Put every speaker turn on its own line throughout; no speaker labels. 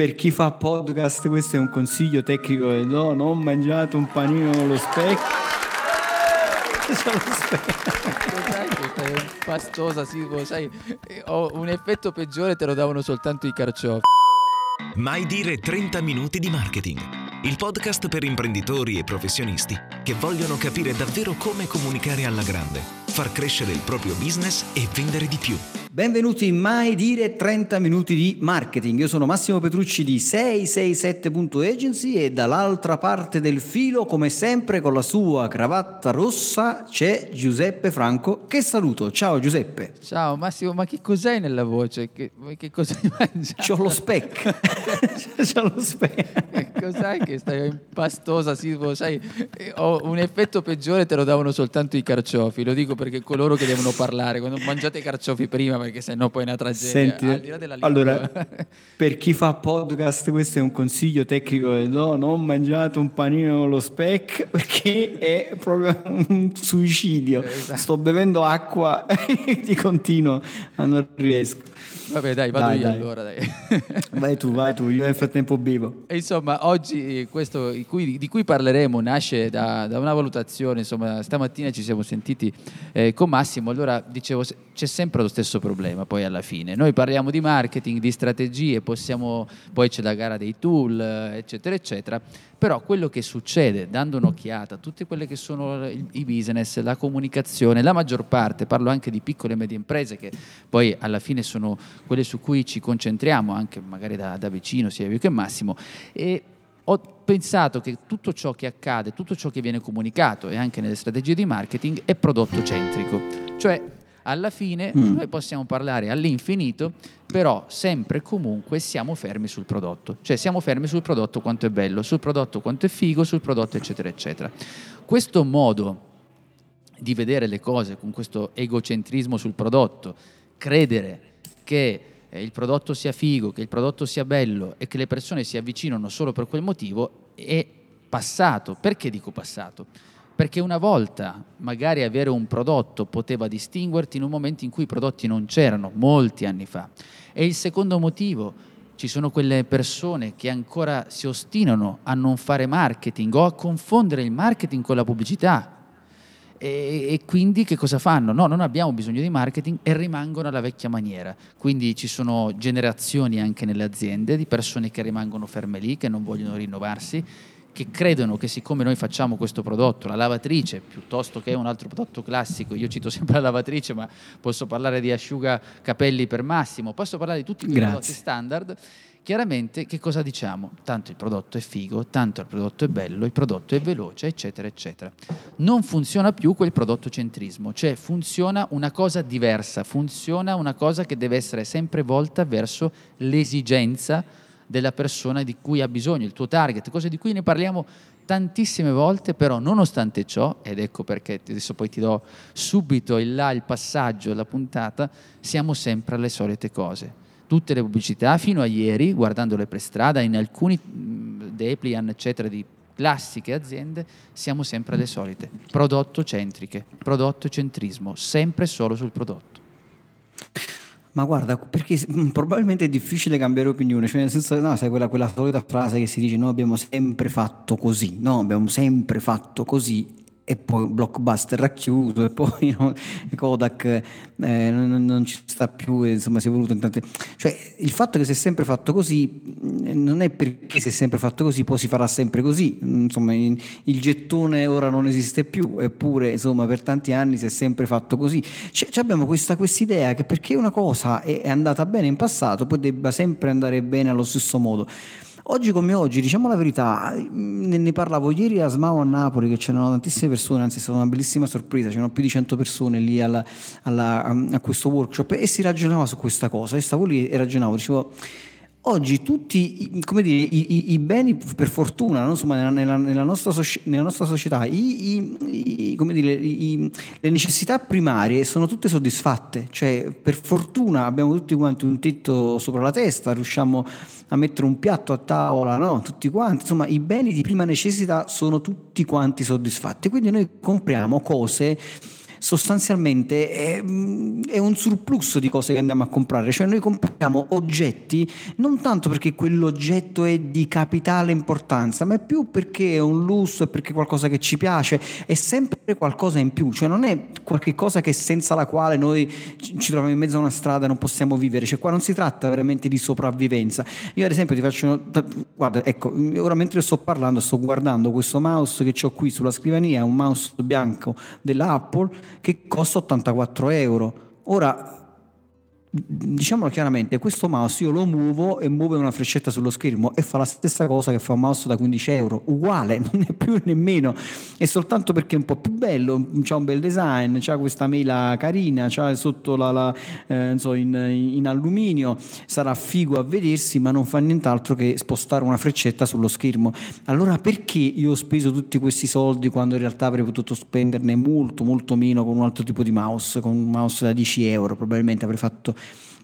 per chi fa podcast questo è un consiglio tecnico che do, non mangiate un panino con lo specchio.
pastosa, sì, sai, ho un effetto peggiore te lo davano soltanto i carciofi.
Mai dire 30 minuti di marketing. Il podcast per imprenditori e professionisti che vogliono capire davvero come comunicare alla grande, far crescere il proprio business e vendere di più.
Benvenuti in Mai Dire 30 Minuti di Marketing. Io sono Massimo Petrucci di 667.agency e dall'altra parte del filo, come sempre, con la sua cravatta rossa, c'è Giuseppe Franco. Che saluto. Ciao Giuseppe.
Ciao Massimo, ma che cos'hai nella voce? Che, che cosa hai mangiato?
C'ho lo spec. C'ho lo spec.
Cos'hai che stai impastosa? Sì, sai, ho un effetto peggiore te lo davano soltanto i carciofi. Lo dico perché coloro che devono parlare, quando mangiate i carciofi prima perché sennò poi è una tragedia.
Senti, allora, per chi fa podcast questo è un consiglio tecnico do, non mangiate un panino con lo spec perché è proprio un suicidio. Esatto. Sto bevendo acqua di continuo, ma non riesco.
Vabbè, dai, vado dai, io dai. allora. Dai.
Vai tu, vai tu, io nel frattempo bevo.
E insomma, oggi questo di cui, di cui parleremo nasce da, da, una valutazione. Insomma, stamattina ci siamo sentiti eh, con Massimo. Allora, dicevo, c'è sempre lo stesso problema poi alla fine. Noi parliamo di marketing, di strategie, possiamo, poi c'è la gara dei tool, eccetera, eccetera però quello che succede, dando un'occhiata a tutti quelli che sono i business, la comunicazione, la maggior parte, parlo anche di piccole e medie imprese che poi alla fine sono quelle su cui ci concentriamo anche magari da, da vicino, sia io che Massimo, e ho pensato che tutto ciò che accade, tutto ciò che viene comunicato e anche nelle strategie di marketing è prodotto centrico, cioè alla fine mm. noi possiamo parlare all'infinito, però sempre e comunque siamo fermi sul prodotto, cioè siamo fermi sul prodotto quanto è bello, sul prodotto quanto è figo, sul prodotto eccetera eccetera. Questo modo di vedere le cose con questo egocentrismo sul prodotto, credere che eh, il prodotto sia figo, che il prodotto sia bello e che le persone si avvicinano solo per quel motivo è passato. Perché dico passato? Perché una volta magari avere un prodotto poteva distinguerti in un momento in cui i prodotti non c'erano, molti anni fa. E il secondo motivo, ci sono quelle persone che ancora si ostinano a non fare marketing o a confondere il marketing con la pubblicità. E, e, quindi che cosa fanno? No, non abbiamo bisogno di marketing e rimangono alla vecchia maniera. Quindi ci sono generazioni anche nelle aziende di persone che rimangono ferme lì, che non vogliono rinnovarsi che credono che siccome noi facciamo questo prodotto, la lavatrice, piuttosto che un altro prodotto classico, io cito sempre la lavatrice, ma posso parlare di asciuga capelli per Massimo, posso parlare di tutti i prodotti standard, chiaramente che cosa diciamo? Tanto il prodotto è figo, tanto il prodotto è bello, il prodotto è veloce, eccetera, eccetera. Non funziona più quel prodotto centrismo, cioè funziona una cosa diversa, funziona una cosa che deve essere sempre volta verso l'esigenza della persona di cui ha bisogno, il tuo target, cose di cui ne parliamo tantissime volte, però nonostante ciò, ed ecco perché adesso poi ti do subito il là, il passaggio, la puntata, siamo sempre alle solite cose. Tutte le pubblicità, fino a ieri, guardandole per strada, in alcuni Deplian, eccetera, di classiche aziende, siamo sempre alle solite. Prodotto centriche, prodotto centrismo, sempre solo sul prodotto.
Ma guarda, perché mm, probabilmente è difficile cambiare opinione, cioè nel senso, no, sai, quella, quella solita frase che si dice noi abbiamo sempre fatto così, no, abbiamo sempre fatto così e poi Blockbuster ha chiuso e poi no, Kodak eh, non, non, ci sta più insomma si è voluto in tante... cioè il fatto che si è sempre fatto così mm, non è perché si è sempre fatto così poi si farà sempre così. Insomma il, il gettone ora non esiste più eppure insomma per tanti anni si è sempre fatto così. Cioè, abbiamo questa idea che perché una cosa è, è andata bene in passato poi debba sempre andare bene allo stesso modo Oggi come oggi, diciamo la verità, ne, ne parlavo ieri a Smao a Napoli che c'erano tantissime persone, anzi è stata una bellissima sorpresa, c'erano più di 100 persone lì alla, alla, a questo workshop e si ragionava su questa cosa e stavo lì e ragionavo, dicevo Oggi tutti dire, i, i, i, beni, per fortuna, no? Insomma, nella, nella, nostra soci- nella, nostra società, i, dire, le necessità primarie sono tutte soddisfatte. Cioè, per fortuna abbiamo tutti quanti un tetto sopra la testa, riusciamo a mettere un piatto a tavola, no? tutti quanti. Insomma, i beni di prima necessità sono tutti quanti soddisfatti. Quindi noi compriamo cose sostanzialmente è, è, un surplus di cose che andiamo a comprare, cioè noi compriamo oggetti non tanto perché quell'oggetto è di capitale importanza, ma è più perché è un lusso, è perché è qualcosa che ci piace, è sempre qualcosa in più, cioè non è qualcosa che senza la quale noi ci troviamo in mezzo a una strada e non possiamo vivere, cioè qua non si tratta veramente di sopravvivenza. Io ad esempio ti faccio, guarda, ecco, ora mentre sto parlando sto guardando questo mouse che ho qui sulla scrivania, un mouse bianco della Apple che costa 84 euro. Ora, diciamolo chiaramente, questo mouse io lo muovo e muove una freccetta sullo schermo e fa la stessa cosa che fa un mouse da 15 euro, uguale, non è più nemmeno, è soltanto perché è un po' più bello, c'ha un bel design, c'ha questa mela carina, c'ha sotto la, la eh, so, in, in, alluminio, sarà figo a vedersi, ma non fa nient'altro che spostare una freccetta sullo schermo. Allora perché io ho speso tutti questi soldi quando in realtà avrei potuto spenderne molto, molto meno con un altro tipo di mouse, con un mouse da 10 euro, probabilmente avrei fatto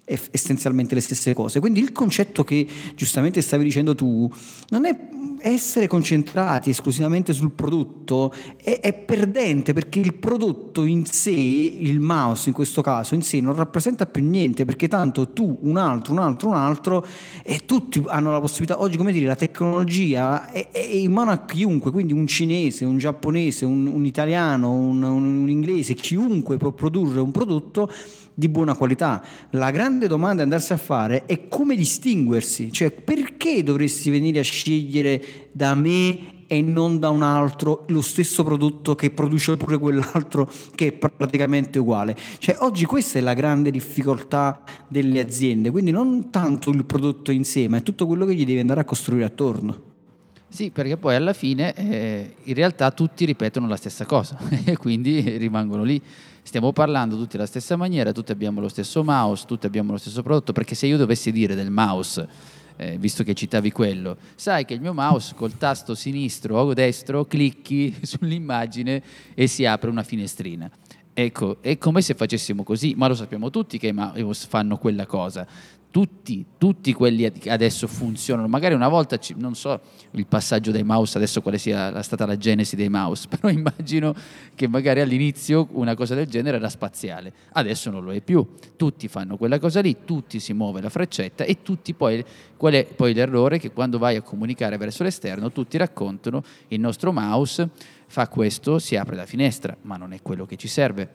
essenzialmente le stesse cose. Quindi il concetto che giustamente stavi dicendo tu non è essere concentrati esclusivamente sul prodotto, è, è, perdente perché il prodotto in sé, il mouse in questo caso in sé, non rappresenta più niente perché tanto tu, un altro, un altro, un altro e tutti hanno la possibilità, oggi come dire, la tecnologia è, è in mano a chiunque, quindi un cinese, un giapponese, un, un italiano, un, un inglese, chiunque può produrre un prodotto di buona qualità. La grande domanda da andarsi a fare è come distinguersi, cioè perché dovresti venire a scegliere da me e non da un altro lo stesso prodotto che produce pure quell'altro che è praticamente uguale. Cioè, oggi questa è la grande difficoltà delle aziende, quindi non tanto il prodotto in sé, ma è tutto quello che gli devi andare a costruire attorno.
Sì, perché poi alla fine eh, in realtà tutti ripetono la stessa cosa e quindi rimangono lì stiamo parlando tutti alla stessa maniera, tutti abbiamo lo stesso mouse, tutti abbiamo lo stesso prodotto, perché se io dovessi dire del mouse, eh, visto che citavi quello, sai che il mio mouse col tasto sinistro o destro clicchi sull'immagine e si apre una finestrina. Ecco, è come se facessimo così, ma lo sappiamo tutti che i mouse fanno quella cosa tutti, tutti quelli che adesso funzionano. Magari una volta, non so il passaggio dei mouse, adesso quale sia stata la genesi dei mouse, però immagino che magari all'inizio una cosa del genere era spaziale, adesso non lo è più. Tutti fanno quella cosa lì, tutti si muove la freccetta e tutti poi, qual è poi l'errore? Che quando vai a comunicare verso l'esterno, tutti raccontano il nostro mouse fa questo, si apre la finestra, ma non è quello che ci serve.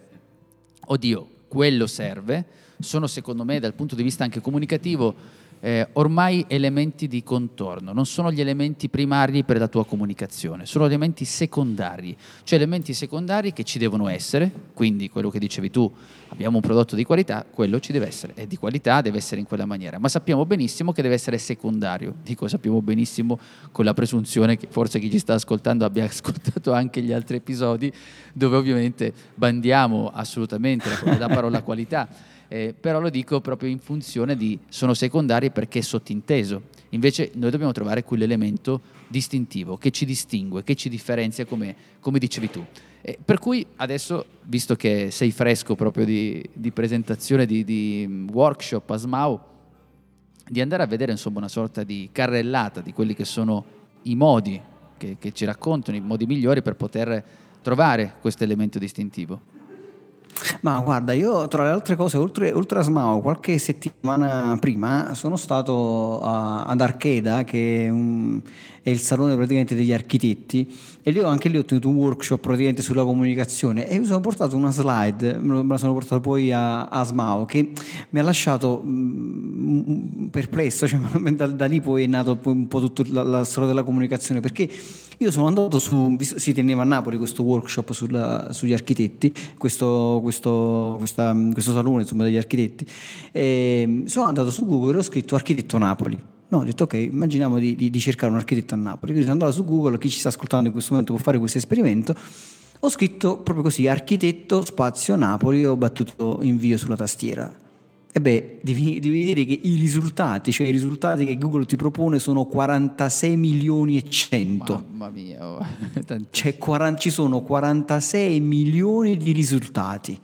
Oddio, quello serve sono secondo me dal punto di vista anche comunicativo eh, ormai elementi di contorno, non sono gli elementi primari per la tua comunicazione, sono elementi secondari, cioè elementi secondari che ci devono essere, quindi quello che dicevi tu, abbiamo un prodotto di qualità, quello ci deve essere, è di qualità, deve essere in quella maniera, ma sappiamo benissimo che deve essere secondario, dico sappiamo benissimo con la presunzione che forse chi ci sta ascoltando abbia ascoltato anche gli altri episodi dove ovviamente bandiamo assolutamente la, la parola qualità eh, però lo dico proprio in funzione di sono secondari perché è sottinteso. Invece noi dobbiamo trovare quell'elemento distintivo che ci distingue, che ci differenzia come, come dicevi tu. Eh, per cui adesso, visto che sei fresco proprio di, di presentazione, di, di, mm, workshop a SMAU, di andare a vedere insomma una sorta di carrellata di quelli che sono i modi che, che ci raccontano, i modi migliori per poter trovare questo elemento distintivo.
Ma guarda, io tra le altre cose, oltre, oltre a Smao, qualche settimana prima sono stato a, ad Archeda, che è, un, è, il salone praticamente degli architetti, e lì ho anche lì ho tenuto un workshop praticamente sulla comunicazione e mi sono portato una slide, me la sono portato poi a, a Smao, che mi ha lasciato mh, perplesso, cioè, da, da, lì poi è nato un po' tutta la, la storia della comunicazione, perché io sono andato su, si teneva a Napoli questo workshop sulla, sugli architetti, questo, questo, questa, questo salone insomma, degli architetti, e sono andato su Google e ho scritto architetto Napoli. No, ho detto ok, immaginiamo di, di, di, cercare un architetto a Napoli. Quindi sono andato su Google, chi ci sta ascoltando in questo momento può fare questo esperimento. Ho scritto proprio così, architetto spazio Napoli, e ho battuto invio sulla tastiera. E beh, devi, devi vedere che i risultati, cioè i risultati che Google ti propone sono 46 milioni e 100.
Mamma mia, oh.
cioè, 40, ci sono 46 milioni di risultati.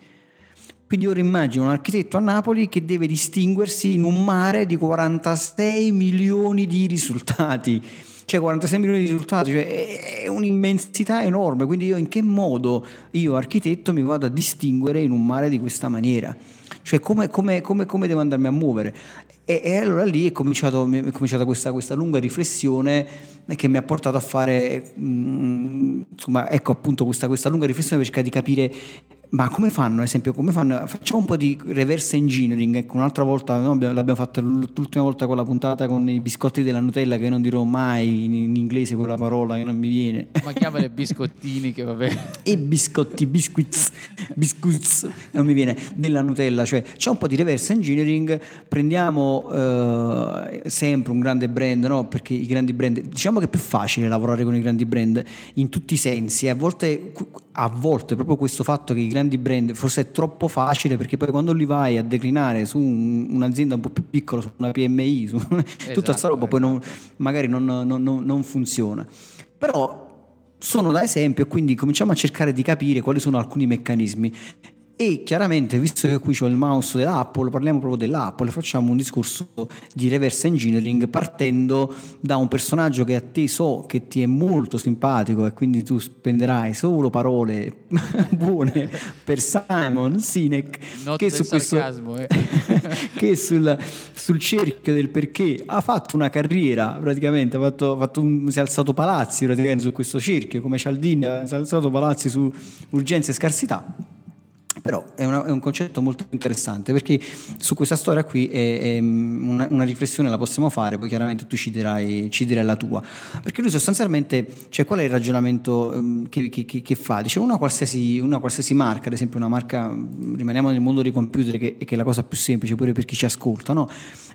Quindi ora immagino un architetto a Napoli che deve distinguersi in un mare di 46 milioni di risultati. cioè 46 milioni di risultati, cioè è un'immensità enorme, quindi io in che modo io architetto mi vado a distinguere in un mare di questa maniera? Cioè come, come, come, come devo andarmi a muovere? E, e allora lì è, cominciato, è cominciata questa, questa, lunga riflessione che mi ha portato a fare, mh, mm, insomma, ecco appunto questa, questa lunga riflessione per cercare di capire ma come fanno, ad esempio, come fanno? Facciamo un po' di reverse engineering. Ecco, un'altra volta, no, l'abbiamo fatto l'ultima volta con la puntata con i biscotti della Nutella, che non dirò mai in, in inglese quella parola che non mi viene.
Ma chiamale biscottini, che vabbè.
E biscotti, biscuits, biscuits, non mi viene, della Nutella. Cioè, c'è un po' di reverse engineering, prendiamo eh, sempre un grande brand, no? Perché i grandi brand, diciamo che è più facile lavorare con i grandi brand in tutti i sensi. A volte, a volte proprio questo fatto che i grandi brand forse è troppo facile perché poi quando li vai a declinare su un, un'azienda un po' più piccola, su una PMI, su esatto, tutta questa roba poi non, magari non, non, non funziona. Però sono da esempio e quindi cominciamo a cercare di capire quali sono alcuni meccanismi e chiaramente, visto che qui c'ho il mouse dell'Apple, parliamo proprio dell'Apple, facciamo un discorso di reverse engineering partendo da un personaggio che a te so che ti è molto simpatico e quindi tu spenderai solo parole buone per Simon Sinek che,
su
questo,
eh.
che sul, sul, cerchio del perché ha fatto una carriera praticamente, ha fatto, fatto un, si è alzato palazzi praticamente su questo cerchio come Cialdini si è alzato palazzi su urgenza e scarsità però è, una, è, un concetto molto interessante perché su questa storia qui è, è una, una, riflessione la possiamo fare, poi chiaramente tu ci dirai, ci dirai la tua. Perché lui sostanzialmente, cioè qual è il ragionamento um, che, che, che, fa? Dice una qualsiasi, una qualsiasi, marca, ad esempio una marca, rimaniamo nel mondo dei computer che, che è la cosa più semplice pure per chi ci ascolta, no?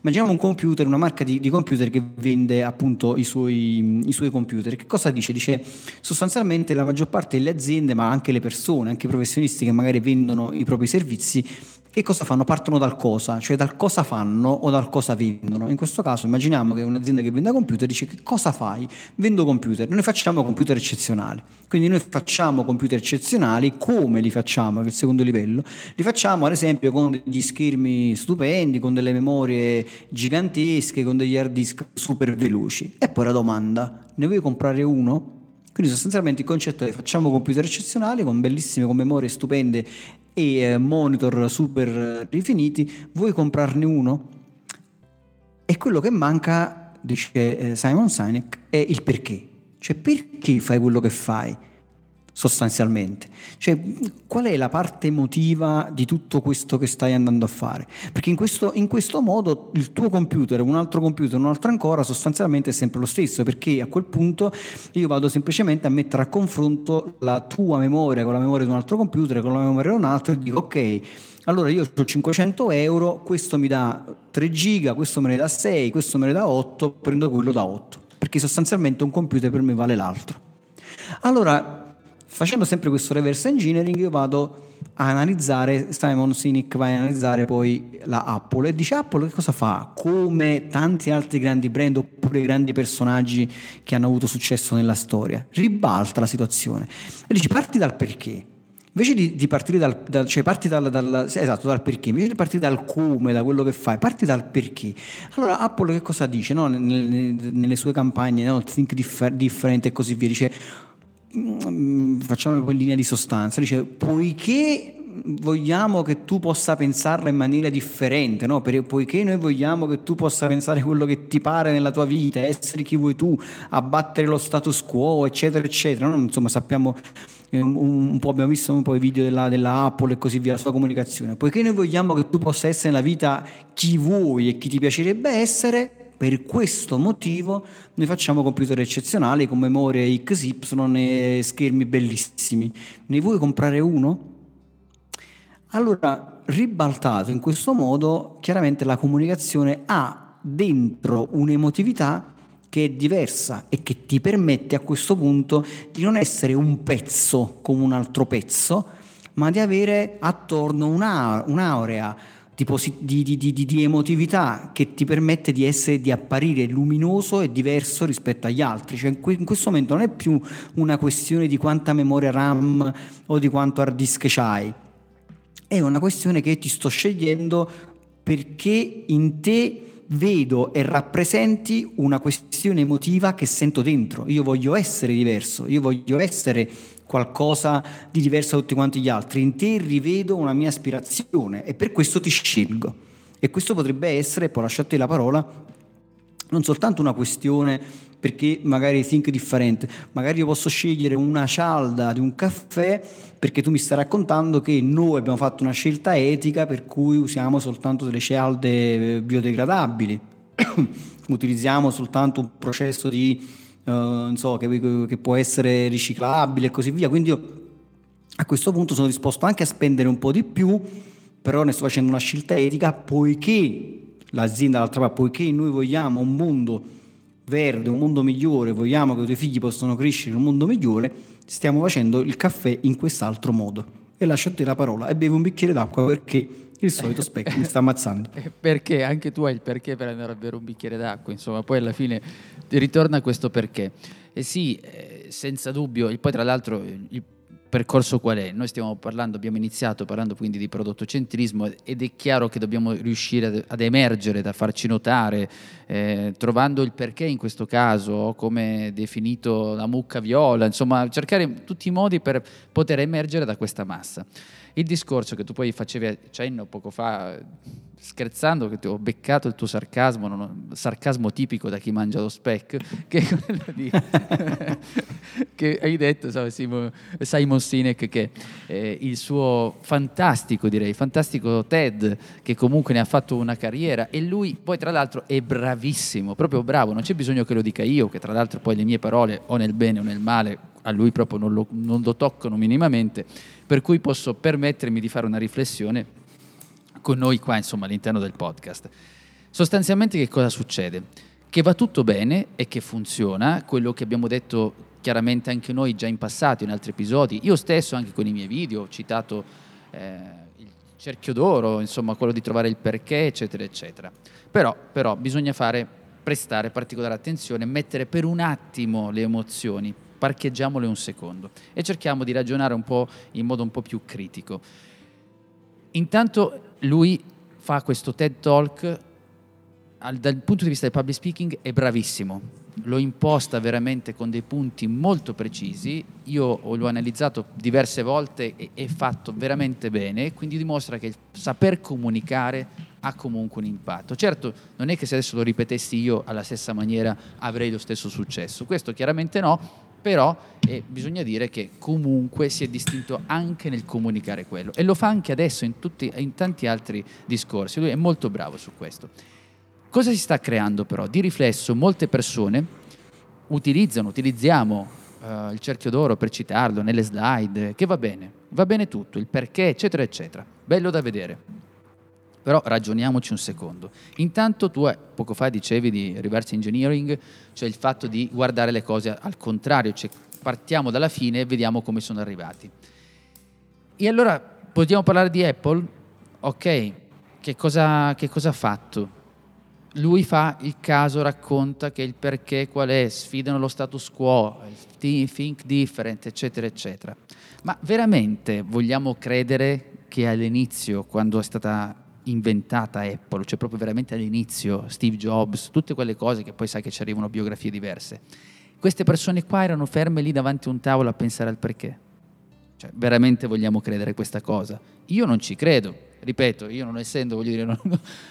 Immaginiamo un computer, una marca di, di computer che vende appunto i suoi, i suoi, computer. Che cosa dice? Dice sostanzialmente la maggior parte delle aziende, ma anche le persone, anche i professionisti che magari vendono i propri servizi, che cosa fanno? Partono dal cosa, cioè dal cosa fanno o dal cosa vendono. In questo caso immaginiamo che un'azienda che vende computer dice che cosa fai? Vendo computer, noi facciamo computer eccezionali. Quindi noi facciamo computer eccezionali, come li facciamo? Che è il secondo livello. Li facciamo ad esempio con degli schermi stupendi, con delle memorie gigantesche, con degli hard disk super veloci. E poi la domanda, ne vuoi comprare uno? Quindi sostanzialmente il concetto è facciamo computer eccezionali con bellissime con memorie stupende e eh, monitor super rifiniti, vuoi comprarne uno? E quello che manca, dice eh, Simon Sinek, è il perché. Cioè perché fai quello che fai? Sostanzialmente. Cioè, qual è la parte emotiva di tutto questo che stai andando a fare? Perché in questo, in questo modo il tuo computer, un altro computer, un altro ancora, sostanzialmente è sempre lo stesso, perché a quel punto io vado semplicemente a mettere a confronto la tua memoria con la memoria di un altro computer, con la memoria di un altro e dico ok, allora io ho 500 euro, questo mi dà 3 giga, questo me ne dà 6, questo me ne dà 8, prendo quello da 8, perché sostanzialmente un computer per me vale l'altro. Allora, facendo sempre questo reverse engineering io vado a analizzare, Simon Sinek va a analizzare poi la Apple e dice Apple che cosa fa? Come tanti altri grandi brand oppure grandi personaggi che hanno avuto successo nella storia, ribalta la situazione e dice parti dal perché. Invece di, di partire dal, dal, cioè parti dal, dal, esatto, dal perché, invece di partire dal come, da quello che fai, parti dal perché. Allora Apple che cosa dice no? nelle, nelle, sue campagne, no? think differ, different e così via, dice Mm, facciamo in linea di sostanza, dice poiché vogliamo che tu possa pensarla in maniera differente, no? Per, poiché noi vogliamo che tu possa pensare quello che ti pare nella tua vita, essere chi vuoi tu, abbattere lo status quo, eccetera, eccetera. No? Insomma, sappiamo eh, un, un, po', abbiamo visto un po' i video della, della, Apple e così via, la sua comunicazione. Poiché noi vogliamo che tu possa essere nella vita chi vuoi e chi ti piacerebbe essere, per questo motivo noi facciamo computer eccezionali con memorie XY e schermi bellissimi. Ne vuoi comprare uno? Allora, ribaltato in questo modo, chiaramente la comunicazione ha dentro un'emotività che è diversa e che ti permette a questo punto di non essere un pezzo come un altro pezzo, ma di avere attorno un'aurea di, posi- di, di, di, emotività che ti permette di, essere, di apparire luminoso e diverso rispetto agli altri. Cioè in, que- in, questo momento non è più una questione di quanta memoria RAM o di quanto hard disk c'hai, è una questione che ti sto scegliendo perché in te vedo e rappresenti una questione emotiva che sento dentro. Io voglio essere diverso, io voglio essere qualcosa di diverso da tutti quanti gli altri. In te rivedo una mia aspirazione e per questo ti scelgo. E questo potrebbe essere, poi lasciate la parola, non soltanto una questione perché magari think differente, magari io posso scegliere una cialda di un caffè perché tu mi stai raccontando che noi abbiamo fatto una scelta etica per cui usiamo soltanto delle cialde biodegradabili, utilizziamo soltanto un processo di, uh, so, che, che può essere riciclabile e così via, quindi io a questo punto sono disposto anche a spendere un po' di più, però ne sto facendo una scelta etica poiché l'azienda d'altra parte, poiché noi vogliamo un mondo verde, un mondo migliore, vogliamo che i tuoi figli possano crescere in un mondo migliore, stiamo facendo il caffè in quest'altro modo. E lascio a te la parola e bevo un bicchiere d'acqua perché il solito specchio mi sta ammazzando.
Perché anche tu hai il perché per andare a bere un bicchiere d'acqua, insomma, poi alla fine ritorna a questo perché. E sì, eh, senza dubbio, e poi tra l'altro il percorso qual è? Noi stiamo parlando, abbiamo iniziato parlando quindi di prodottocentrismo ed è chiaro che dobbiamo riuscire ad, ad emergere, da farci notare, eh, trovando il perché in questo caso, come definito la mucca viola, insomma cercare tutti i modi per poter emergere da questa massa. Il discorso che tu poi facevi cenno poco fa, scherzando, che ti ho beccato il tuo sarcasmo, non, sarcasmo tipico da chi mangia lo speck, che di, che hai detto, so, Simon Sinek, che eh, il suo fantastico, direi, fantastico TED, che comunque ne ha fatto una carriera, e lui poi tra l'altro è bravissimo, proprio bravo, non c'è bisogno che lo dica io, che tra l'altro poi le mie parole, o nel bene o nel male, a lui proprio non lo, non lo toccano minimamente, per cui posso permettermi di fare una riflessione con noi qua, insomma, all'interno del podcast. Sostanzialmente che cosa succede? Che va tutto bene e che funziona, quello che abbiamo detto chiaramente anche noi già in passato, in altri episodi, io stesso anche con i miei video ho citato eh, il cerchio d'oro, insomma quello di trovare il perché, eccetera, eccetera. Però, però bisogna fare, prestare particolare attenzione, mettere per un attimo le emozioni, parcheggiamole un secondo e cerchiamo di ragionare un po' in modo un po' più critico. Intanto lui fa questo TED Talk dal punto di vista del public speaking è bravissimo, lo imposta veramente con dei punti molto precisi, io l'ho analizzato diverse volte e è fatto veramente bene, quindi dimostra che saper comunicare ha comunque un impatto. Certo, non è che se adesso lo ripetessi io alla stessa maniera avrei lo stesso successo, questo chiaramente no, però eh, bisogna dire che comunque si è distinto anche nel comunicare quello e lo fa anche adesso in, tutti, in tanti altri discorsi, lui è molto bravo su questo. Cosa si sta creando però? Di riflesso molte persone utilizzano, utilizziamo uh, il cerchio d'oro per citarlo nelle slide, che va bene, va bene tutto, il perché, eccetera, eccetera. Bello da vedere. Però ragioniamoci un secondo. Intanto tu eh, poco fa dicevi di reverse engineering, cioè il fatto di guardare le cose al contrario, cioè partiamo dalla fine e vediamo come sono arrivati. E allora possiamo parlare di Apple? Ok, che cosa, che cosa ha fatto? Lui fa il caso, racconta che il perché qual è, sfidano lo status quo, think different, eccetera, eccetera. Ma veramente vogliamo credere che all'inizio, quando è stata inventata Apple, cioè proprio veramente all'inizio, Steve Jobs, tutte quelle cose che poi sai che ci arrivano biografie diverse. Queste persone qua erano ferme lì davanti a un tavolo a pensare al perché. Cioè, veramente vogliamo credere questa cosa? Io non ci credo. Ripeto, io non essendo, voglio dire, non,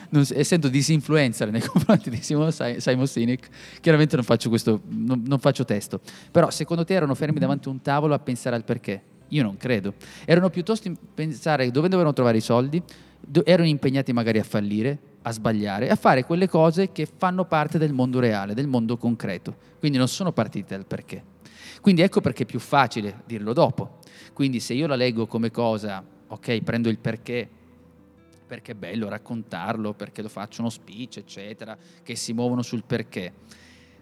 non, essendo disinfluencer nei confronti di Simon, Simon Sinek, chiaramente non faccio, questo, non, non faccio testo. Però secondo te erano fermi davanti a un tavolo a pensare al perché? Io non credo. Erano piuttosto in pensare dove dovevano trovare i soldi, erano impegnati magari a fallire, a sbagliare, a fare quelle cose che fanno parte del mondo reale, del mondo concreto. Quindi non sono partite dal perché. Quindi ecco perché è più facile dirlo dopo. Quindi se io la leggo come cosa, ok, prendo il perché, perché è bello raccontarlo, perché lo faccio uno speech, eccetera, che si muovono sul perché.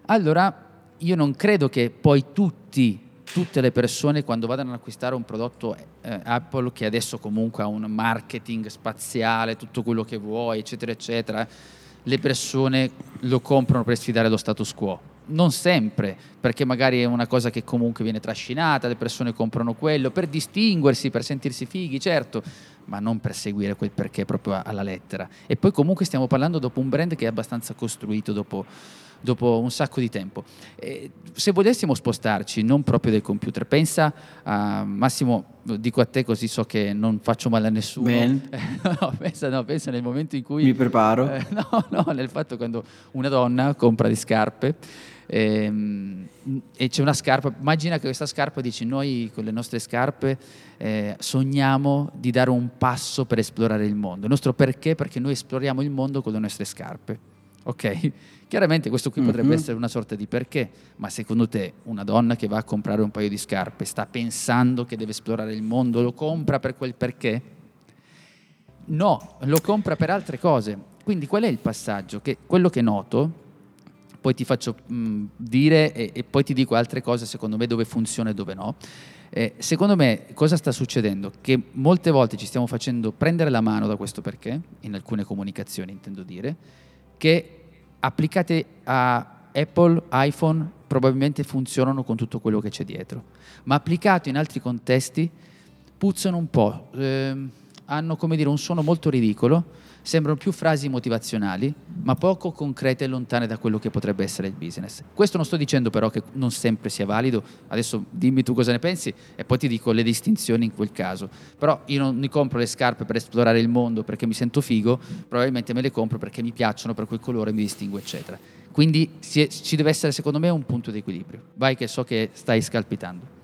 Allora io non credo che poi tutti tutte le persone quando vadano ad acquistare un prodotto eh, Apple che adesso comunque ha un marketing spaziale, tutto quello che vuoi, eccetera, eccetera, le persone lo comprano per sfidare lo status quo. non sempre, perché magari è una cosa che comunque viene trascinata, le persone comprano quello per distinguersi, per sentirsi fighi, certo, ma non per seguire quel perché proprio alla lettera. E poi comunque stiamo parlando dopo un brand che è abbastanza costruito dopo, dopo un sacco di tempo. E se volessimo spostarci, non proprio del computer, pensa a Massimo, dico a te così so che non faccio male a nessuno. no, pensa, no, pensa nel momento in cui...
Mi preparo.
Eh, no, no, nel fatto quando una donna compra di scarpe e, ehm, e, c'è una scarpa, immagina che questa scarpa dici noi con le nostre scarpe eh, sogniamo di dare un passo per esplorare il mondo. Il nostro perché? Perché noi esploriamo il mondo con le nostre scarpe. Ok? Chiaramente questo qui mm-hmm. potrebbe essere una sorta di perché, ma secondo te una donna che va a comprare un paio di scarpe sta pensando che deve esplorare il mondo, lo compra per quel perché? No, lo compra per altre cose. Quindi qual è il passaggio? Che quello che noto poi ti faccio mh, dire e, e, poi ti dico altre cose secondo me dove funziona e dove no. Eh, secondo me cosa sta succedendo? Che molte volte ci stiamo facendo prendere la mano da questo perché, in alcune comunicazioni intendo dire, che applicate a Apple, iPhone, probabilmente funzionano con tutto quello che c'è dietro, ma applicato in altri contesti puzzano un po', eh, hanno come dire un suono molto ridicolo sembrano più frasi motivazionali, ma poco concrete e lontane da quello che potrebbe essere il business. Questo non sto dicendo però che non sempre sia valido, adesso dimmi tu cosa ne pensi e poi ti dico le distinzioni in quel caso. Però io non mi compro le scarpe per esplorare il mondo perché mi sento figo, probabilmente me le compro perché mi piacciono, per quel colore mi distingo, eccetera. Quindi ci deve essere secondo me un punto di equilibrio. Vai che so che stai scalpitando.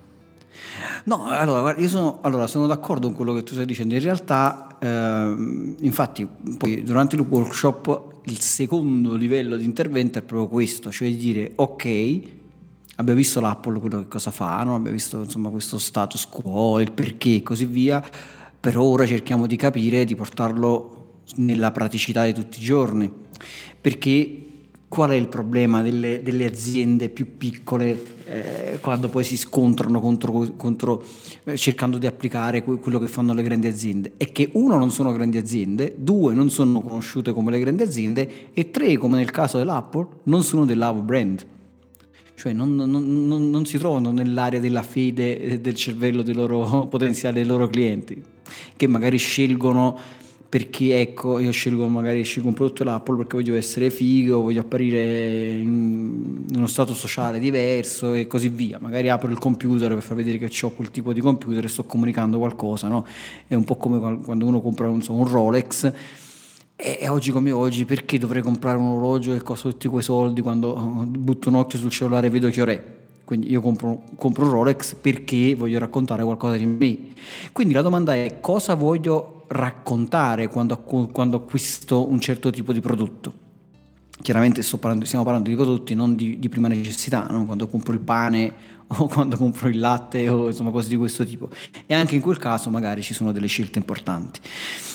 No, allora, io sono, allora, sono, d'accordo con quello che tu stai dicendo. In realtà, eh, infatti, poi durante il workshop il secondo livello di intervento è proprio questo, cioè dire ok, abbiamo visto l'Apple quello che cosa fa, no? abbiamo visto insomma, questo status quo, il perché e così via, per ora cerchiamo di capire, di portarlo nella praticità di tutti i giorni, perché qual è il problema delle, delle aziende più piccole eh, quando poi si scontrano contro, contro eh, cercando di applicare quello che fanno le grandi aziende? È che uno non sono grandi aziende, due non sono conosciute come le grandi aziende e tre, come nel caso dell'Apple, non sono del love brand. Cioè non, non, non, non si trovano nell'area della fede del cervello dei loro potenziali, dei loro clienti, che magari scelgono perché ecco io scelgo magari scelgo un prodotto dell'Apple perché voglio essere figo, voglio apparire in uno stato sociale diverso e così via. Magari apro il computer per far vedere che ho quel tipo di computer e sto comunicando qualcosa, no? È un po' come quando uno compra un, un Rolex e oggi come oggi perché dovrei comprare un orologio che costa tutti quei soldi quando butto un occhio sul cellulare e vedo che ora è? Quindi io compro, compro un Rolex perché voglio raccontare qualcosa di me. Quindi la domanda è cosa voglio raccontare quando, quando acquisto un certo tipo di prodotto? Chiaramente parlando, stiamo parlando di prodotti non di, di prima necessità, no? quando compro il pane o quando compro il latte o insomma cose di questo tipo. E anche in quel caso magari ci sono delle scelte importanti.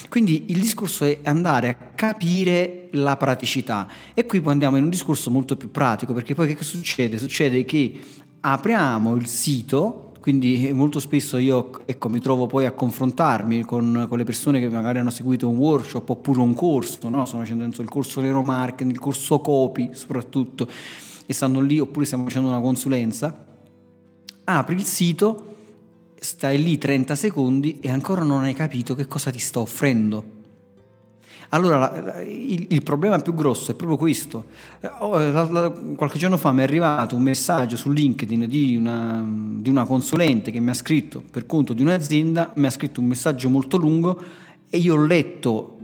Quindi il discorso è andare a capire la praticità e qui poi andiamo in un discorso molto più pratico perché poi che succede? Succede che apriamo il sito, quindi molto spesso io ecco, mi trovo poi a confrontarmi con, con, le persone che magari hanno seguito un workshop oppure un corso, no? stanno facendo il corso neuromarketing, il corso copy soprattutto, e stanno lì oppure stiamo facendo una consulenza, apri il sito, stai lì 30 secondi e ancora non hai capito che cosa ti sta offrendo allora, il, il, problema più grosso è proprio questo. Eh, oh, qualche giorno fa mi è arrivato un messaggio su LinkedIn di una, di una consulente che mi ha scritto per conto di un'azienda, mi ha scritto un messaggio molto lungo e io ho letto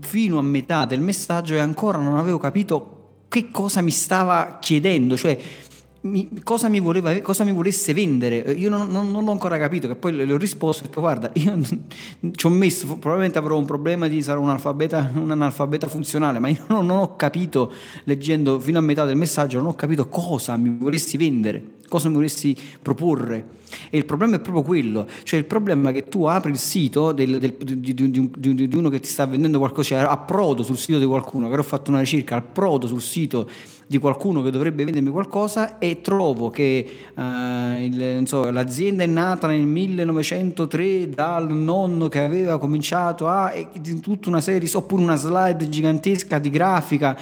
fino a metà del messaggio e ancora non avevo capito che cosa mi stava chiedendo, cioè mi, cosa, mi voleva, cosa, mi volesse vendere. Io non, non, non, l'ho ancora capito, che poi le ho risposto e detto guarda, io ci ho messo, probabilmente avrò un problema di sarò un, analfabeta, un analfabeta funzionale, ma io non, non, ho capito, leggendo fino a metà del messaggio, non ho capito cosa mi volessi vendere, cosa mi volessi proporre. E il problema è proprio quello, cioè il problema è che tu apri il sito del, del, di, di, di, di, uno che ti sta vendendo qualcosa, cioè approdo sul sito di qualcuno, che ho fatto una ricerca, approdo sul sito di qualcuno che dovrebbe vendermi qualcosa e trovo che uh, il, so, l'azienda è nata nel 1903 dal nonno che aveva cominciato a e tutta una serie, oppure una slide gigantesca di grafica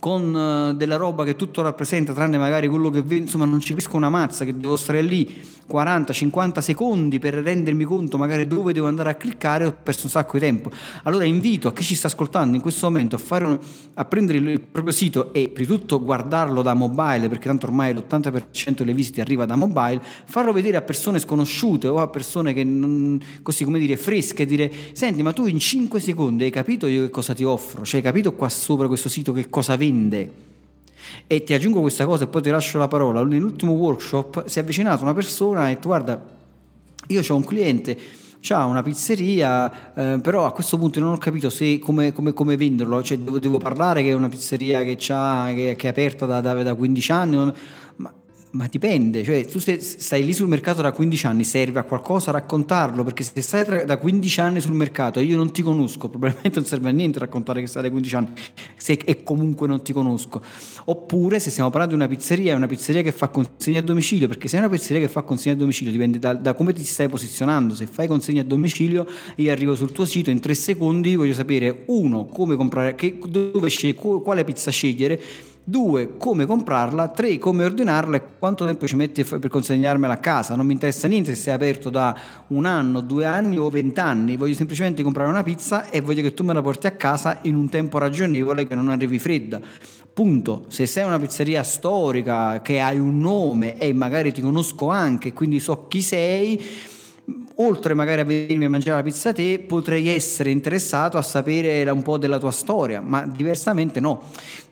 con uh, della roba che tutto rappresenta, tranne magari quello che vedo, insomma non ci capisco una mazza, che devo stare lì 40-50 secondi per rendermi conto magari dove devo andare a cliccare, ho perso un sacco di tempo. Allora invito a chi ci sta ascoltando in questo momento a, un, a prendere il proprio sito e prima di tutto guardarlo da mobile, perché tanto ormai l'80% delle visite arriva da mobile, farlo vedere a persone sconosciute o a persone che non, così come dire fresche, dire senti ma tu in 5 secondi hai capito io che cosa ti offro, cioè hai capito qua sopra questo sito che cosa vende? E ti aggiungo questa cosa e poi ti lascio la parola. Nell'ultimo workshop si è avvicinata una persona e ha detto guarda, io ho un cliente, ha una pizzeria, eh, però a questo punto non ho capito se, come, come, come venderlo, cioè, devo, devo, parlare che è una pizzeria che, che, che è aperta da, da, da 15 anni. Non, ma dipende, cioè tu stai, lì sul mercato da 15 anni, serve a qualcosa raccontarlo, perché se stai tra, da 15 anni sul mercato e io non ti conosco, probabilmente non serve a niente raccontare che stai da 15 anni, se e comunque non ti conosco. Oppure se stiamo parlando di una pizzeria, è una pizzeria che fa consegna a domicilio, perché se è una pizzeria che fa consegna a domicilio dipende da, da come ti stai posizionando, se fai consegna a domicilio io arrivo sul tuo sito in tre secondi, voglio sapere uno, come comprare, che, dove scegli, quale pizza scegliere, due, come comprarla, tre, come ordinarla e quanto tempo ci metti per consegnarmela a casa. Non mi interessa niente se sei aperto da un anno, due anni o vent'anni, voglio semplicemente comprare una pizza e voglio che tu me la porti a casa in un tempo ragionevole che non arrivi fredda. Punto. Se sei una pizzeria storica che hai un nome e magari ti conosco anche, quindi so chi sei, oltre magari a venirmi a mangiare la pizza a te, potrei essere interessato a sapere un po' della tua storia, ma diversamente no.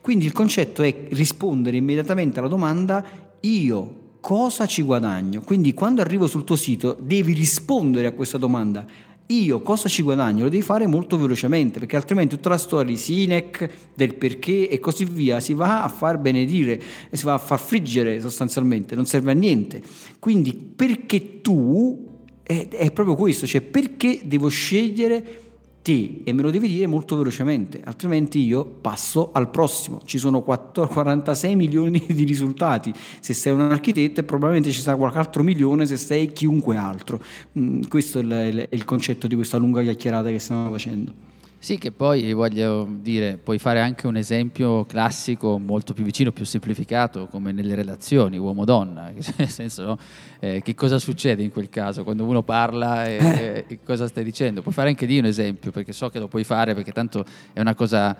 Quindi il concetto è rispondere immediatamente alla domanda io cosa ci guadagno? Quindi quando arrivo sul tuo sito devi rispondere a questa domanda. Io cosa ci guadagno? Lo devi fare molto velocemente perché altrimenti tutta la storia di Sinec, del perché e così via si va a far benedire si va a far friggere sostanzialmente, non serve a niente. Quindi perché tu è, è proprio questo, cioè perché devo scegliere te e me lo devi dire molto velocemente, altrimenti io passo al prossimo. Ci sono 14, 46 milioni di risultati se sei un architetto probabilmente ci sarà qualche altro milione se sei chiunque altro. Mm, questo è il concetto di questa lunga chiacchierata che stiamo facendo.
Sì, che poi voglio dire, puoi fare anche un esempio classico molto più vicino, più semplificato, come nelle relazioni uomo-donna, nel senso, no? eh, che cosa succede in quel caso quando uno parla e, eh. e, cosa stai dicendo? Puoi fare anche di un esempio, perché so che lo puoi fare, perché tanto è una cosa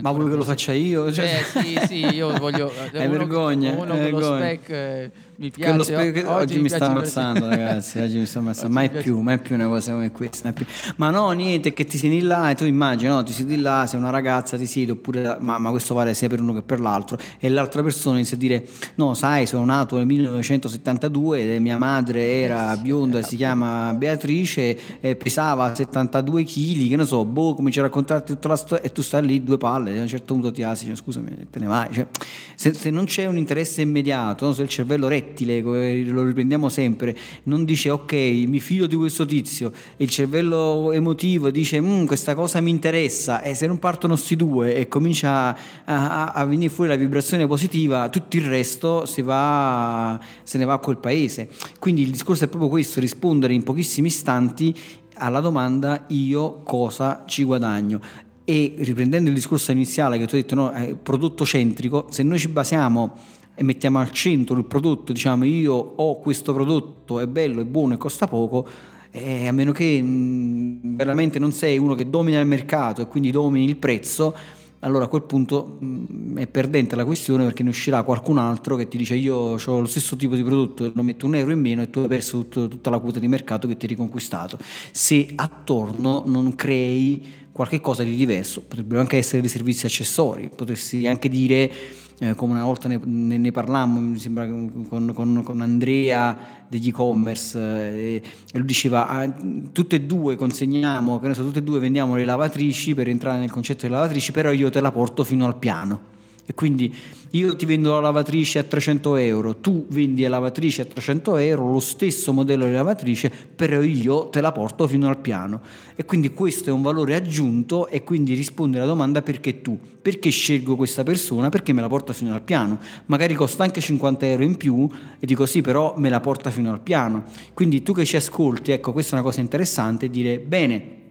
ma vuoi che lo faccia io?
Cioè... Eh, sì, sì, io voglio...
È uno, vergogna.
Uno
è
con
vergogna.
lo spec eh, mi piace.
Spec... Oggi, oggi, mi sta ammazzando, ragazzi. Oggi mi sta ammazzando. Mai più, mai più una cosa come questa. Ma no, niente, che ti siedi là e tu immagini, no? Ti siedi là, sei una ragazza, ti siedi, oppure... Ma, ma questo vale sia per uno che per l'altro. E l'altra persona inizia a dire, no, sai, sono nato nel 1972 e mia madre era bionda, si chiama Beatrice, e pesava 72 kg, che ne so, boh, comincia a raccontarti tutta la storia e tu stai lì due palle, a un certo punto ti cioè, scusami, te ne vai. Cioè, se, se, non c'è un interesse immediato, no? se il cervello rettile, lo riprendiamo sempre, non dice ok, mi fido di questo tizio, il cervello emotivo dice mm, questa cosa mi interessa, e se non partono questi due e comincia a, a, a, venire fuori la vibrazione positiva, tutto il resto si va, se ne va a quel paese. Quindi il discorso è proprio questo, rispondere in pochissimi istanti alla domanda io cosa ci guadagno e riprendendo il discorso iniziale che tu hai detto, no, prodotto centrico, se noi ci basiamo e mettiamo al centro il prodotto, diciamo io ho questo prodotto, è bello, è buono e costa poco, eh, a meno che mh, veramente non sei uno che domina il mercato e quindi domini il prezzo, allora a quel punto mh, è perdente la questione perché ne uscirà qualcun altro che ti dice io ho lo stesso tipo di prodotto, lo metto un euro in meno e tu hai perso tutto, tutta la quota di mercato che ti hai riconquistato. Se attorno non crei qualche cosa di diverso, potrebbero anche essere dei servizi accessori, potresti anche dire, eh, come una volta ne, ne, ne parlammo, mi sembra con, con, con Andrea degli e-commerce, eh, e lui diceva, ah, tutte e due consegniamo, che ne so, tutte e due vendiamo le lavatrici per entrare nel concetto delle lavatrici, però io te la porto fino al piano. E quindi io ti vendo la lavatrice a 300 euro, tu vendi la lavatrice a 300 euro, lo stesso modello di lavatrice, però io te la porto fino al piano. E quindi questo è un valore aggiunto e quindi risponde alla domanda perché tu, perché scelgo questa persona, perché me la porta fino al piano. Magari costa anche 50 euro in più e dico sì, però me la porta fino al piano. Quindi tu che ci ascolti, ecco, questa è una cosa interessante, dire bene,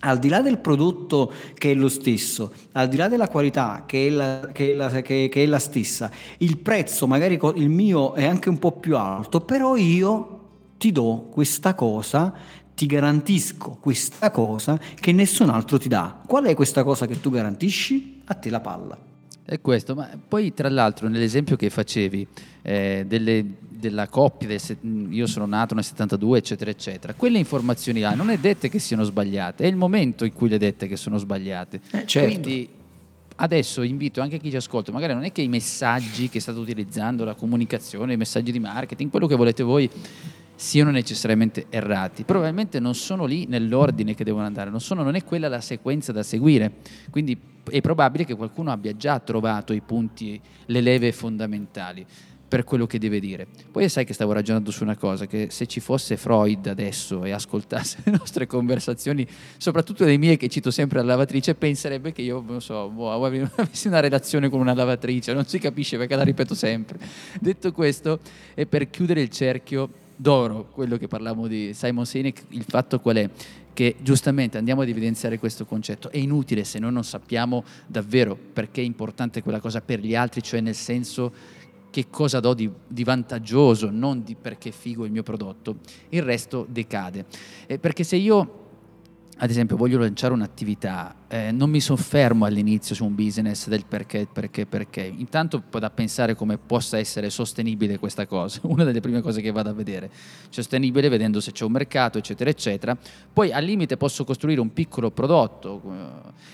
al di là del prodotto che è lo stesso, al di là della qualità che è la, che è la, che, che è la stessa, il prezzo magari il mio è anche un po' più alto, però io ti do questa cosa, ti garantisco questa cosa che nessun altro ti dà. Qual è questa cosa che tu garantisci? A te la palla.
È questo, ma poi tra l'altro nell'esempio che facevi eh, delle, della coppia, del, io sono nato nel 72 eccetera eccetera, quelle informazioni là non è dette che siano sbagliate, è il momento in cui le dette che sono sbagliate.
Eh, certo.
Quindi adesso invito anche chi ci ascolta, magari non è che i messaggi che state utilizzando, la comunicazione, i messaggi di marketing, quello che volete voi siano necessariamente errati. Probabilmente non sono lì nell'ordine che devono andare, non, sono, non è quella la sequenza da seguire. Quindi è probabile che qualcuno abbia già trovato i punti, le leve fondamentali per quello che deve dire. Poi sai che stavo ragionando su una cosa, che se ci fosse Freud adesso e ascoltasse le nostre conversazioni, soprattutto le mie che cito sempre alla lavatrice, penserebbe che io, non so, boh, avessi una relazione con una lavatrice, non si capisce perché la ripeto sempre. Detto questo, è per chiudere il cerchio d'oro, quello che parlavamo di Simon Sinek, il fatto qual è? Che giustamente andiamo ad evidenziare questo concetto. È inutile se noi non sappiamo davvero perché è importante quella cosa per gli altri, cioè nel senso che cosa do di, di vantaggioso, non di perché figo il mio prodotto. Il resto decade. Eh, perché se io ad esempio voglio lanciare un'attività, eh, non mi soffermo all'inizio su un business del perché, perché, perché. Intanto da pensare come possa essere sostenibile questa cosa, una delle prime cose che vado a vedere. Sostenibile vedendo se c'è un mercato, eccetera, eccetera. Poi al limite posso costruire un piccolo prodotto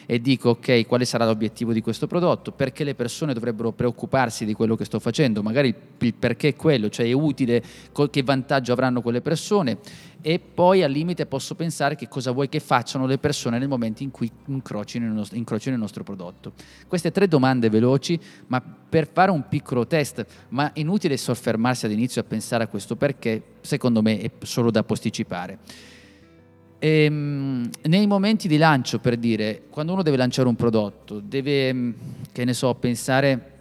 eh, e dico ok, quale sarà l'obiettivo di questo prodotto, perché le persone dovrebbero preoccuparsi di quello che sto facendo, magari il perché è quello, cioè è utile, che vantaggio avranno quelle persone e poi al limite posso pensare che cosa vuoi che facciano le persone nel momento in cui incrocino il nostro, incrocino il nostro prodotto. Queste tre domande veloci, ma per fare un piccolo test, ma inutile soffermarsi all'inizio a pensare a questo perché secondo me è solo da posticipare. E, ehm, nei momenti di lancio, per dire, quando uno deve lanciare un prodotto, deve, che ne so, pensare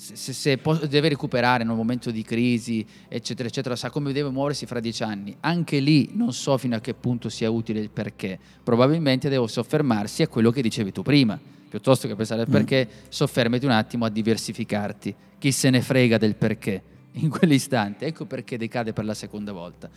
se, se può, deve recuperare in un momento di crisi, eccetera, eccetera, sa come deve muoversi fra dieci anni. Anche lì non so fino a che punto sia utile il perché. Probabilmente devo soffermarsi a quello che dicevi tu prima. Piuttosto che pensare al mm. perché, soffermati un attimo a diversificarti. Chi se ne frega del perché in quell'istante? Ecco perché decade per la seconda volta.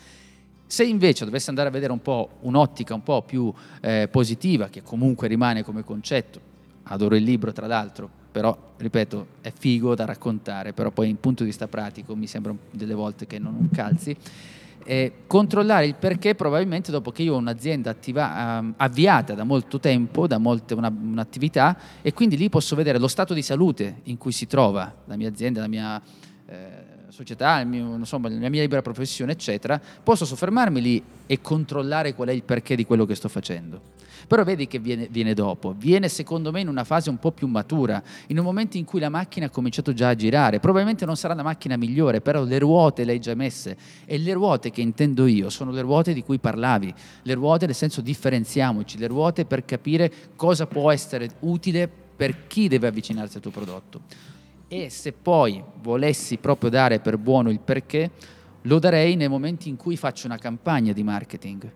Se invece dovesse andare a vedere un po' un'ottica un po' più eh, positiva, che comunque rimane come concetto, adoro il libro tra l'altro, però ripeto è figo da raccontare, però poi in punto di vista pratico mi sembra delle volte che non calzi. Eh, controllare il perché probabilmente dopo che io ho un'azienda attiva, um, avviata da molto tempo, da molte, una, un'attività e quindi lì posso vedere lo stato di salute in cui si trova la mia azienda, la mia eh, società, mio, insomma, la mia libera professione, eccetera, posso soffermarmi lì e controllare qual è il perché di quello che sto facendo. Però vedi che viene, viene, dopo, viene secondo me in una fase un po' più matura, in un momento in cui la macchina ha cominciato già a girare. Probabilmente non sarà la macchina migliore, però le ruote le hai già messe e le ruote che intendo io sono le ruote di cui parlavi, le ruote nel senso differenziamoci, le ruote per capire cosa può essere utile per chi deve avvicinarsi al tuo prodotto. E se poi volessi proprio dare per buono il perché, lo darei nei momenti in cui faccio una campagna di marketing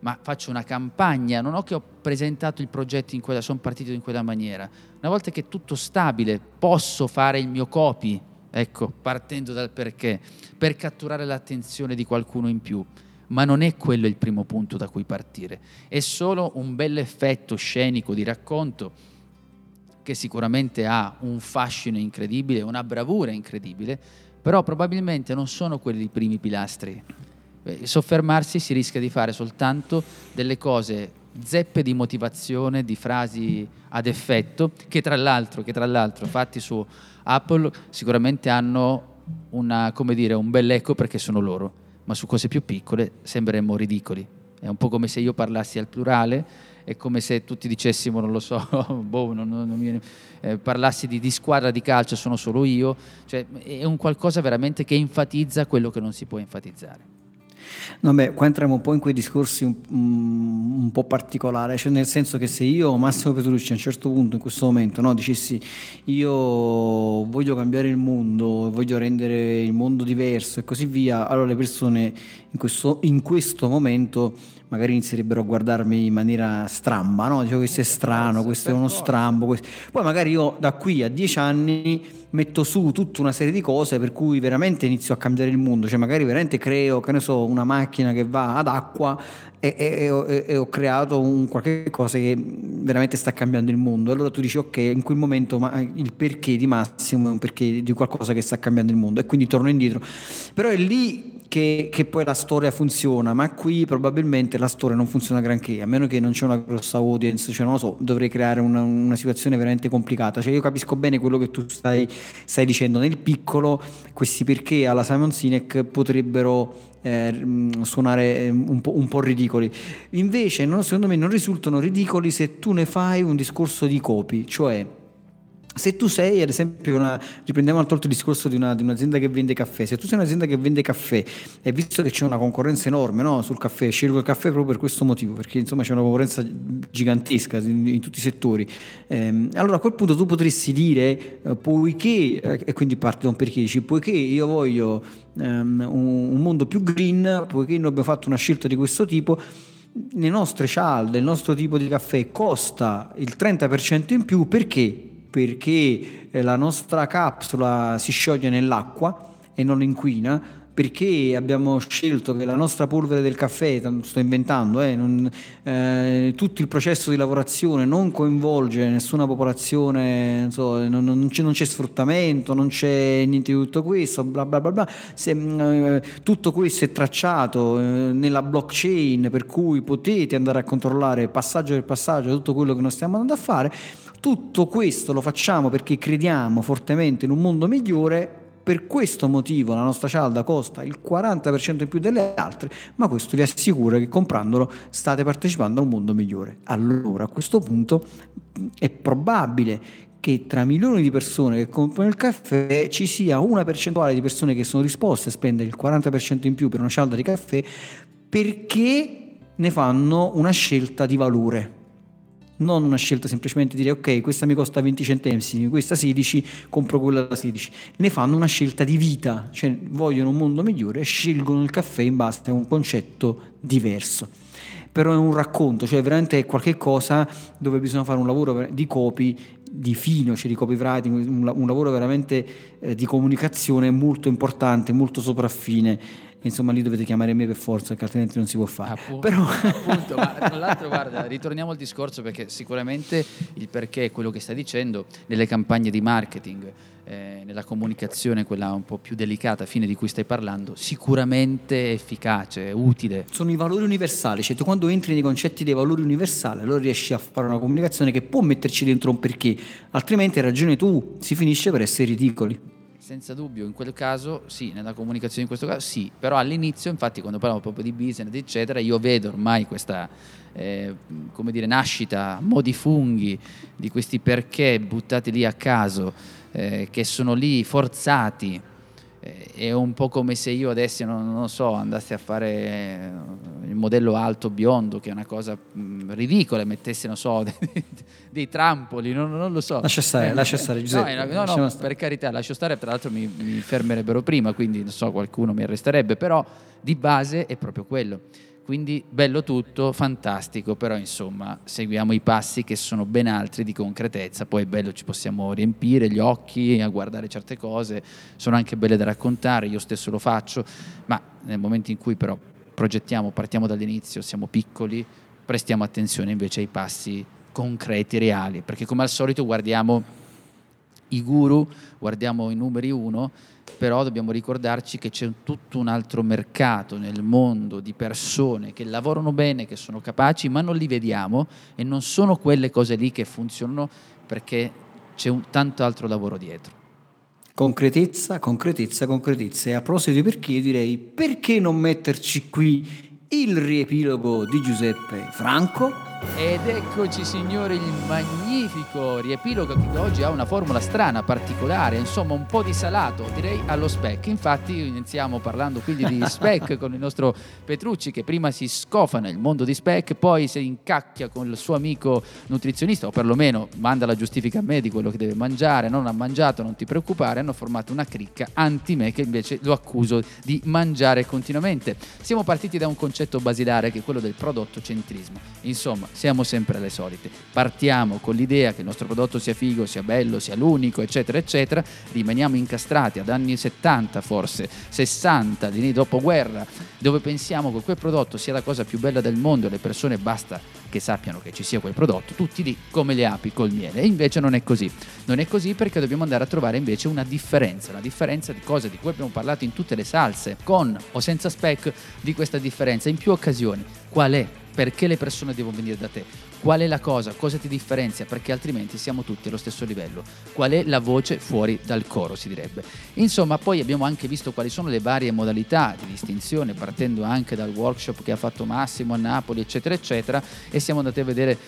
ma faccio una campagna, non ho che ho presentato il progetto in quella, sono partito in quella maniera. Una volta che è tutto stabile, posso fare il mio copy, ecco, partendo dal perché, per catturare l'attenzione di qualcuno in più. Ma non è quello il primo punto da cui partire, è solo un bel effetto scenico di racconto che sicuramente ha un fascino incredibile, una bravura incredibile, però probabilmente non sono quelli i primi pilastri soffermarsi si rischia di fare soltanto delle cose zeppe di motivazione, di frasi ad effetto, che tra l'altro, che tra l'altro fatti su Apple sicuramente hanno una, dire, un bel eco perché sono loro, ma su cose più piccole sembreremmo ridicoli. È un po' come se io parlassi al plurale, è come se tutti dicessimo, non lo so, boh, non, non, non mi, eh, parlassi di, di, squadra di calcio, sono solo io, cioè è un qualcosa veramente che enfatizza quello che non si può enfatizzare.
No, beh, qua entriamo un po' in quei discorsi un, un, po' particolari, cioè nel senso che se io, Massimo Petrucci, a un certo punto, in questo momento, no, dicessi io voglio cambiare il mondo, voglio rendere il mondo diverso e così via, allora le persone in questo, in questo momento magari inizierebbero a guardarmi in maniera stramba, no? Dicevo questo è strano, questo è uno strambo. Questo. Poi magari io da qui a dieci anni metto su tutta una serie di cose per cui veramente inizio a cambiare il mondo, cioè magari veramente creo, che ne so, una macchina che va ad acqua e, e, e, e ho creato un qualche cosa che veramente sta cambiando il mondo. Allora tu dici ok, in quel momento ma il perché di Massimo è un perché di qualcosa che sta cambiando il mondo e quindi torno indietro. Però è lì che, che, poi la storia funziona, ma qui probabilmente la storia non funziona granché, a meno che non c'è una grossa audience, cioè non lo so, dovrei creare una, una situazione veramente complicata. Cioè io capisco bene quello che tu stai, stai dicendo, nel piccolo questi perché alla Simon Sinek potrebbero eh, suonare un po', un po', ridicoli. Invece, no, secondo me, non risultano ridicoli se tu ne fai un discorso di copy, cioè se tu sei, ad esempio, una, riprendiamo al tolto il discorso di, una, di, un'azienda che vende caffè, se tu sei un'azienda che vende caffè e visto che c'è una concorrenza enorme no, sul caffè, scelgo il caffè proprio per questo motivo, perché insomma c'è una concorrenza gigantesca in, in tutti i settori, ehm, allora a quel punto tu potresti dire, eh, poiché, eh, e quindi parte da un perché, dici, poiché io voglio ehm, un, un mondo più green, poiché noi abbiamo fatto una scelta di questo tipo, le nostre cialde, il nostro tipo di caffè costa il 30% in più perché? Perché eh, la nostra capsula si scioglie nell'acqua e non inquina, perché abbiamo scelto che la nostra polvere del caffè, sto inventando, eh, non, eh, tutto il processo di lavorazione non coinvolge nessuna popolazione, so, non, non, c'è, non, c'è, sfruttamento, non c'è niente di tutto questo, bla bla bla bla. Se, eh, tutto questo è tracciato eh, nella blockchain per cui potete andare a controllare passaggio per passaggio tutto quello che noi stiamo andando a fare tutto questo lo facciamo perché crediamo fortemente in un mondo migliore, per questo motivo la nostra cialda costa il 40% in più delle altre, ma questo vi assicura che comprandolo state partecipando a un mondo migliore. Allora a questo punto è probabile che tra milioni di persone che comprano il caffè ci sia una percentuale di persone che sono disposte a spendere il 40% in più per una cialda di caffè perché ne fanno una scelta di valore non una scelta semplicemente di dire ok questa mi costa 20 centesimi, questa 16, compro quella da 16, ne fanno una scelta di vita, cioè vogliono un mondo migliore e scelgono il caffè in base a un concetto diverso. Però è un racconto, cioè veramente è qualcosa dove bisogna fare un lavoro di copy di fino, cioè di copywriting, un, un lavoro veramente eh, di comunicazione molto importante, molto sopraffine insomma lì dovete chiamare me per forza, perché altrimenti non si può fare.
Appunto,
Però...
appunto ma tra l'altro guarda, ritorniamo al discorso perché sicuramente il perché è quello che stai dicendo nelle campagne di marketing. Eh, nella comunicazione, quella un po' più delicata, fine di cui stai parlando, sicuramente efficace, utile.
Sono i valori universali, cioè tu quando entri nei concetti dei valori universali, allora riesci a fare una comunicazione che può metterci dentro un perché, altrimenti hai ragione tu, si finisce per essere ridicoli.
Senza dubbio, in quel caso sì, nella comunicazione in questo caso sì, però all'inizio, infatti, quando parliamo proprio di business, eccetera, io vedo ormai questa eh, come dire, nascita modi funghi di questi perché buttati lì a caso, eh, che sono lì forzati è un po' come se io adesso, non, non so, andassi a fare eh, il modello alto biondo, che è una cosa mm, ridicola, mettessi, non so, dei, dei trampoli, non, non, lo so.
Lascia stare, eh, lascia stare, Giuseppe.
No, no, no per carità, lascio stare, tra l'altro mi, mi fermerebbero prima, quindi non so, qualcuno mi arresterebbe, però di base è proprio quello. Quindi bello tutto, fantastico, però insomma seguiamo i passi che sono ben altri di concretezza, poi è bello, ci possiamo riempire gli occhi a guardare certe cose, sono anche belle da raccontare, io stesso lo faccio, ma nel momento in cui però progettiamo, partiamo dall'inizio, siamo piccoli, prestiamo attenzione invece ai passi concreti, reali, perché come al solito guardiamo i guru, guardiamo i numeri uno, però dobbiamo ricordarci che c'è tutto un altro mercato nel mondo di persone che lavorano bene, che sono capaci, ma non li vediamo e non sono quelle cose lì che funzionano perché c'è un, tanto altro lavoro dietro.
Concretezza, concretezza, concretezza. E a proposito perché, direi perché non metterci qui il riepilogo di Giuseppe Franco?
Ed eccoci signori il magnifico riepilogo che oggi ha una formula strana, particolare, insomma un po' di salato, direi allo spec. Infatti iniziamo parlando quindi di spec con il nostro Petrucci che prima si scofa nel mondo di spec, poi si incacchia con il suo amico nutrizionista o perlomeno manda la giustifica a me di quello che deve mangiare, non ha mangiato, non ti preoccupare, hanno formato una cricca anti me che invece lo accuso di mangiare continuamente. Siamo partiti da un concetto basilare che è quello del prodotto centrismo. Insomma, siamo sempre le solite. Partiamo con l'idea che il nostro prodotto sia figo, sia bello, sia l'unico, eccetera, eccetera. Rimaniamo incastrati ad anni 70, forse 60, di dopoguerra, dove pensiamo che quel prodotto sia la cosa più bella del mondo e le persone basta che sappiano che ci sia quel prodotto, tutti lì come le api col miele. E invece non è così. Non è così perché dobbiamo andare a trovare invece una differenza, una differenza di cose di cui abbiamo parlato in tutte le salse, con o senza spec di questa differenza in più occasioni. Qual è? Perché le persone devono venire da te? Qual è la cosa? Cosa ti differenzia? Perché altrimenti siamo tutti allo stesso livello. Qual è la voce fuori dal coro, si direbbe. Insomma, poi abbiamo anche visto quali sono le varie modalità di distinzione, partendo anche dal workshop che ha fatto Massimo a Napoli, eccetera, eccetera, e siamo andati a vedere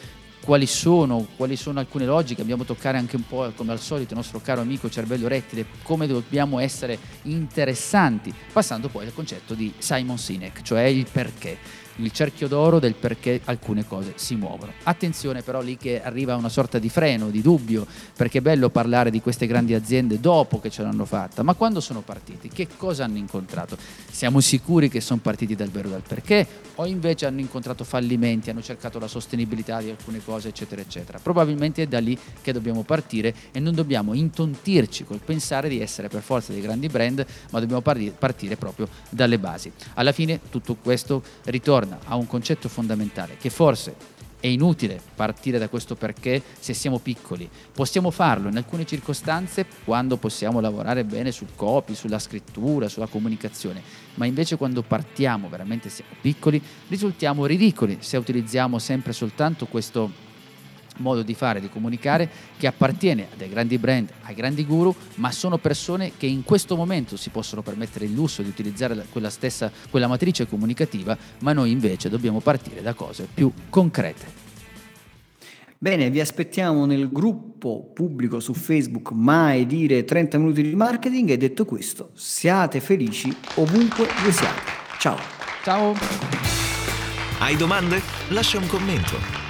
quali sono, quali sono alcune logiche, abbiamo toccare anche un po' come al solito il nostro caro amico cervello rettile, come dobbiamo essere interessanti, passando poi al concetto di Simon Sinek, cioè il perché il cerchio d'oro del perché alcune cose si muovono. Attenzione però lì che arriva una sorta di freno, di dubbio, perché è bello parlare di queste grandi aziende dopo che ce l'hanno fatta, ma quando sono partiti? Che cosa hanno incontrato? Siamo sicuri che sono partiti dal vero dal perché o invece hanno incontrato fallimenti, hanno cercato la sostenibilità di alcune cose, eccetera, eccetera. Probabilmente è da lì che dobbiamo partire e non dobbiamo intontirci col pensare di essere per forza dei grandi brand, ma dobbiamo partire proprio dalle basi. Alla fine tutto questo ritorna ritorna a un concetto fondamentale che forse è inutile partire da questo perché se siamo piccoli. Possiamo farlo in alcune circostanze quando possiamo lavorare bene sul copy, sulla scrittura, sulla comunicazione, ma invece quando partiamo veramente siamo piccoli risultiamo ridicoli se utilizziamo sempre soltanto questo modo di fare, di comunicare che appartiene a dei grandi brand, ai grandi guru, ma sono persone che in questo momento si possono permettere il lusso di utilizzare quella stessa, quella matrice comunicativa, ma noi invece dobbiamo partire da cose più concrete.
Bene, vi aspettiamo nel gruppo pubblico su Facebook Mai dire 30 minuti di marketing e detto questo, siate felici ovunque voi siate. Ciao.
Ciao.
Hai domande? Lascia un commento.